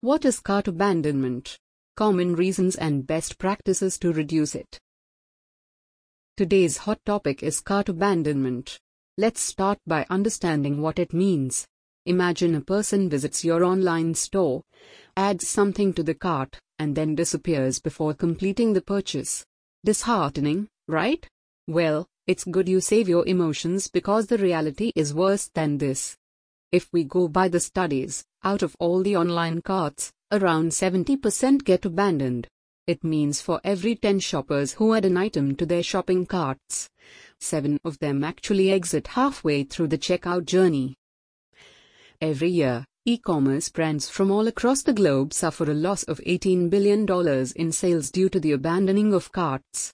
What is cart abandonment? Common reasons and best practices to reduce it. Today's hot topic is cart abandonment. Let's start by understanding what it means. Imagine a person visits your online store, adds something to the cart, and then disappears before completing the purchase. Disheartening, right? Well, it's good you save your emotions because the reality is worse than this. If we go by the studies, out of all the online carts, around 70% get abandoned. It means for every 10 shoppers who add an item to their shopping carts, 7 of them actually exit halfway through the checkout journey. Every year, e-commerce brands from all across the globe suffer a loss of $18 billion in sales due to the abandoning of carts.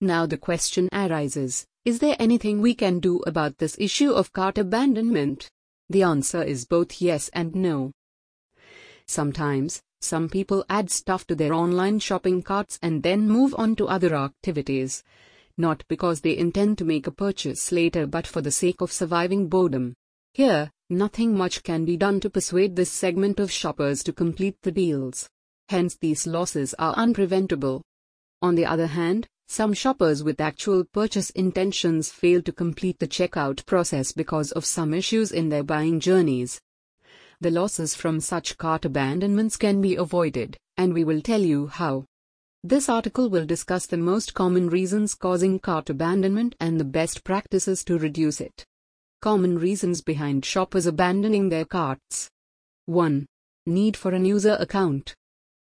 Now the question arises, is there anything we can do about this issue of cart abandonment? The answer is both yes and no. Sometimes, some people add stuff to their online shopping carts and then move on to other activities. Not because they intend to make a purchase later but for the sake of surviving boredom. Here, nothing much can be done to persuade this segment of shoppers to complete the deals. Hence, these losses are unpreventable. On the other hand, some shoppers with actual purchase intentions fail to complete the checkout process because of some issues in their buying journeys. The losses from such cart abandonments can be avoided, and we will tell you how. This article will discuss the most common reasons causing cart abandonment and the best practices to reduce it. Common reasons behind shoppers abandoning their carts. 1. Need for an user account.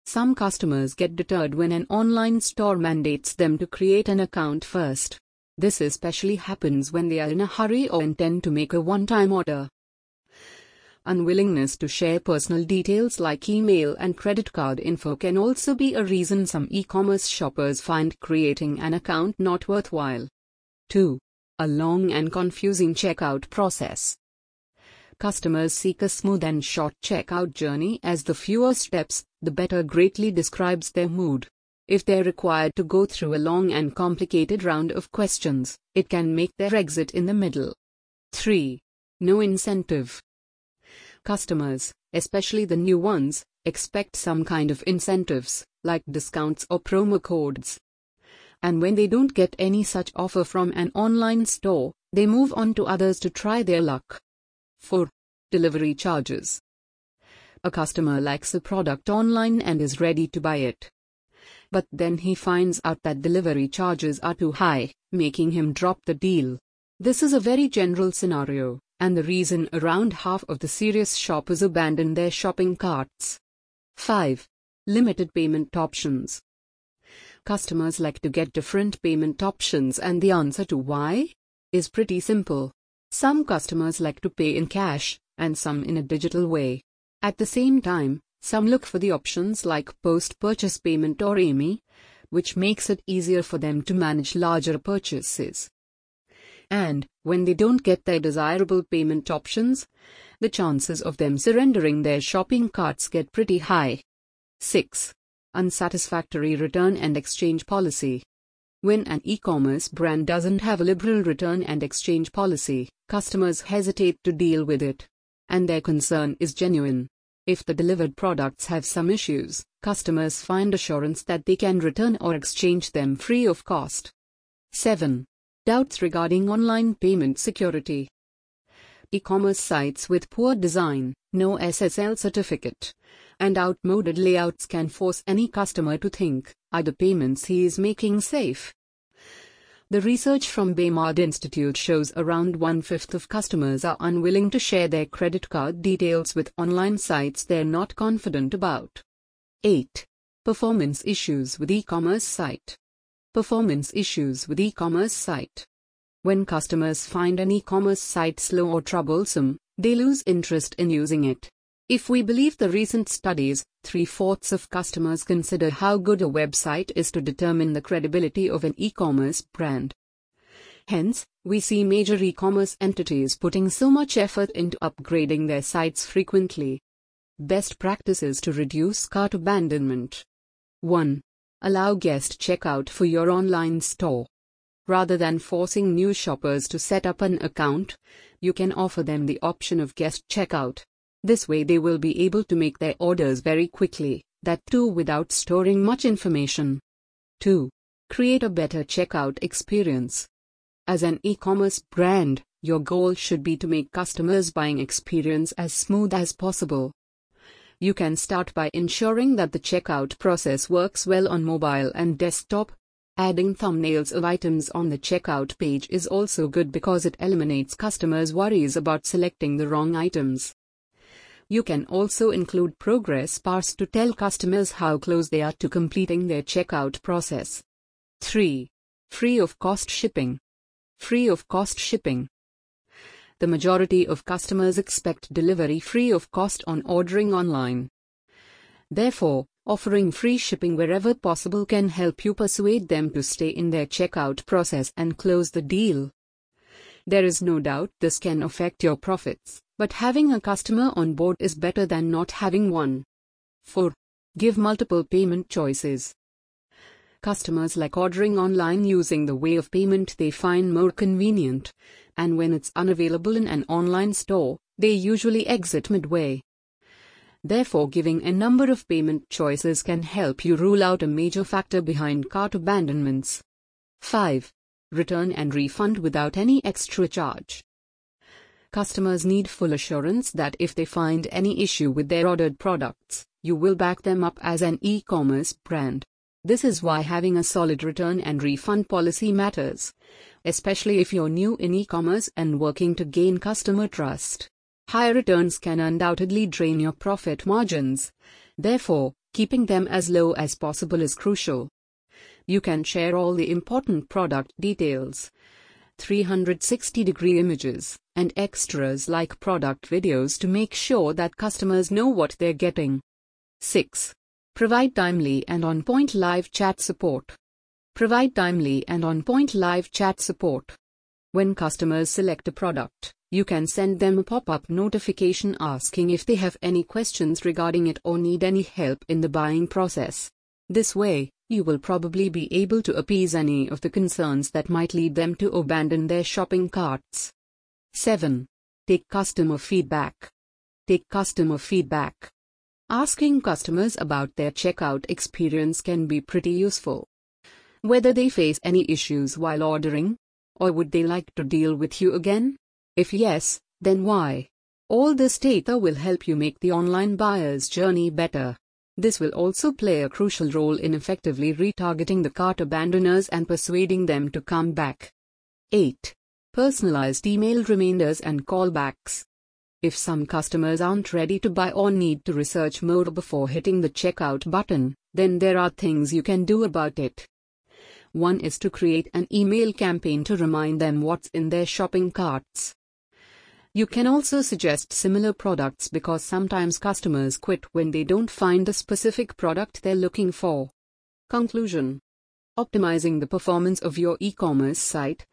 Some customers get deterred when an online store mandates them to create an account first. This especially happens when they are in a hurry or intend to make a one time order. Unwillingness to share personal details like email and credit card info can also be a reason some e commerce shoppers find creating an account not worthwhile. 2. A long and confusing checkout process. Customers seek a smooth and short checkout journey as the fewer steps, the better greatly describes their mood. If they're required to go through a long and complicated round of questions, it can make their exit in the middle. 3. No incentive. Customers, especially the new ones, expect some kind of incentives, like discounts or promo codes. And when they don't get any such offer from an online store, they move on to others to try their luck. 4. Delivery charges. A customer likes a product online and is ready to buy it. But then he finds out that delivery charges are too high, making him drop the deal. This is a very general scenario, and the reason around half of the serious shoppers abandon their shopping carts. 5. Limited payment options. Customers like to get different payment options, and the answer to why is pretty simple. Some customers like to pay in cash, and some in a digital way. At the same time, some look for the options like post purchase payment or EMI, which makes it easier for them to manage larger purchases. And, when they don't get their desirable payment options, the chances of them surrendering their shopping carts get pretty high. 6. Unsatisfactory return and exchange policy. When an e commerce brand doesn't have a liberal return and exchange policy, customers hesitate to deal with it. And their concern is genuine. If the delivered products have some issues, customers find assurance that they can return or exchange them free of cost. 7. Doubts regarding online payment security. E commerce sites with poor design, no SSL certificate, and outmoded layouts can force any customer to think, are the payments he is making safe? The research from Baymard Institute shows around one fifth of customers are unwilling to share their credit card details with online sites they're not confident about. 8. Performance issues with e commerce site. Performance issues with e commerce site. When customers find an e commerce site slow or troublesome, they lose interest in using it. If we believe the recent studies, three fourths of customers consider how good a website is to determine the credibility of an e commerce brand. Hence, we see major e commerce entities putting so much effort into upgrading their sites frequently. Best practices to reduce cart abandonment 1. Allow guest checkout for your online store. Rather than forcing new shoppers to set up an account, you can offer them the option of guest checkout. This way they will be able to make their orders very quickly, that too without storing much information. 2. Create a better checkout experience. As an e-commerce brand, your goal should be to make customers' buying experience as smooth as possible. You can start by ensuring that the checkout process works well on mobile and desktop. Adding thumbnails of items on the checkout page is also good because it eliminates customers' worries about selecting the wrong items. You can also include progress bars to tell customers how close they are to completing their checkout process. 3. Free of cost shipping free of cost shipping. The majority of customers expect delivery free of cost on ordering online. Therefore, offering free shipping wherever possible can help you persuade them to stay in their checkout process and close the deal. There is no doubt this can affect your profits, but having a customer on board is better than not having one. 4. Give multiple payment choices. Customers like ordering online using the way of payment they find more convenient, and when it's unavailable in an online store, they usually exit midway. Therefore, giving a number of payment choices can help you rule out a major factor behind cart abandonments. 5. Return and refund without any extra charge. Customers need full assurance that if they find any issue with their ordered products, you will back them up as an e commerce brand. This is why having a solid return and refund policy matters, especially if you're new in e commerce and working to gain customer trust. High returns can undoubtedly drain your profit margins. Therefore, keeping them as low as possible is crucial. You can share all the important product details, 360 degree images, and extras like product videos to make sure that customers know what they're getting. 6. Provide timely and on-point live chat support. Provide timely and on-point live chat support. When customers select a product, you can send them a pop-up notification asking if they have any questions regarding it or need any help in the buying process. This way, you will probably be able to appease any of the concerns that might lead them to abandon their shopping carts. 7. Take customer feedback. Take customer feedback. Asking customers about their checkout experience can be pretty useful. Whether they face any issues while ordering, or would they like to deal with you again? If yes, then why? All this data will help you make the online buyer's journey better. This will also play a crucial role in effectively retargeting the cart abandoners and persuading them to come back. 8. Personalized email reminders and callbacks. If some customers aren't ready to buy or need to research more before hitting the checkout button, then there are things you can do about it. One is to create an email campaign to remind them what's in their shopping carts. You can also suggest similar products because sometimes customers quit when they don't find the specific product they're looking for. Conclusion Optimizing the performance of your e commerce site,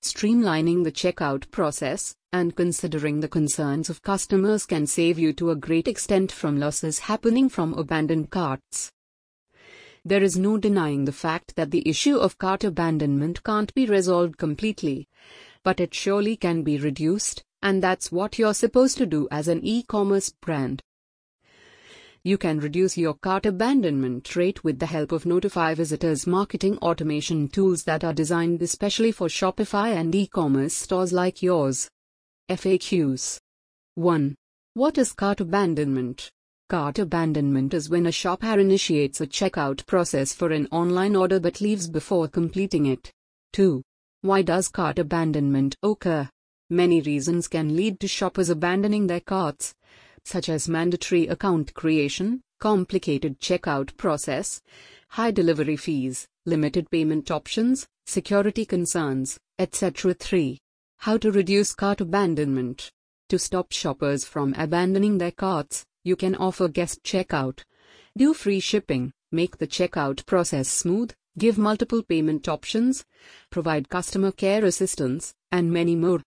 streamlining the checkout process, and considering the concerns of customers can save you to a great extent from losses happening from abandoned carts. There is no denying the fact that the issue of cart abandonment can't be resolved completely, but it surely can be reduced, and that's what you're supposed to do as an e commerce brand. You can reduce your cart abandonment rate with the help of Notify Visitors marketing automation tools that are designed especially for Shopify and e commerce stores like yours. FAQs 1. What is cart abandonment? Cart abandonment is when a shopper initiates a checkout process for an online order but leaves before completing it. 2. Why does cart abandonment occur? Many reasons can lead to shoppers abandoning their carts, such as mandatory account creation, complicated checkout process, high delivery fees, limited payment options, security concerns, etc. 3. How to reduce cart abandonment. To stop shoppers from abandoning their carts, you can offer guest checkout. Do free shipping, make the checkout process smooth, give multiple payment options, provide customer care assistance, and many more.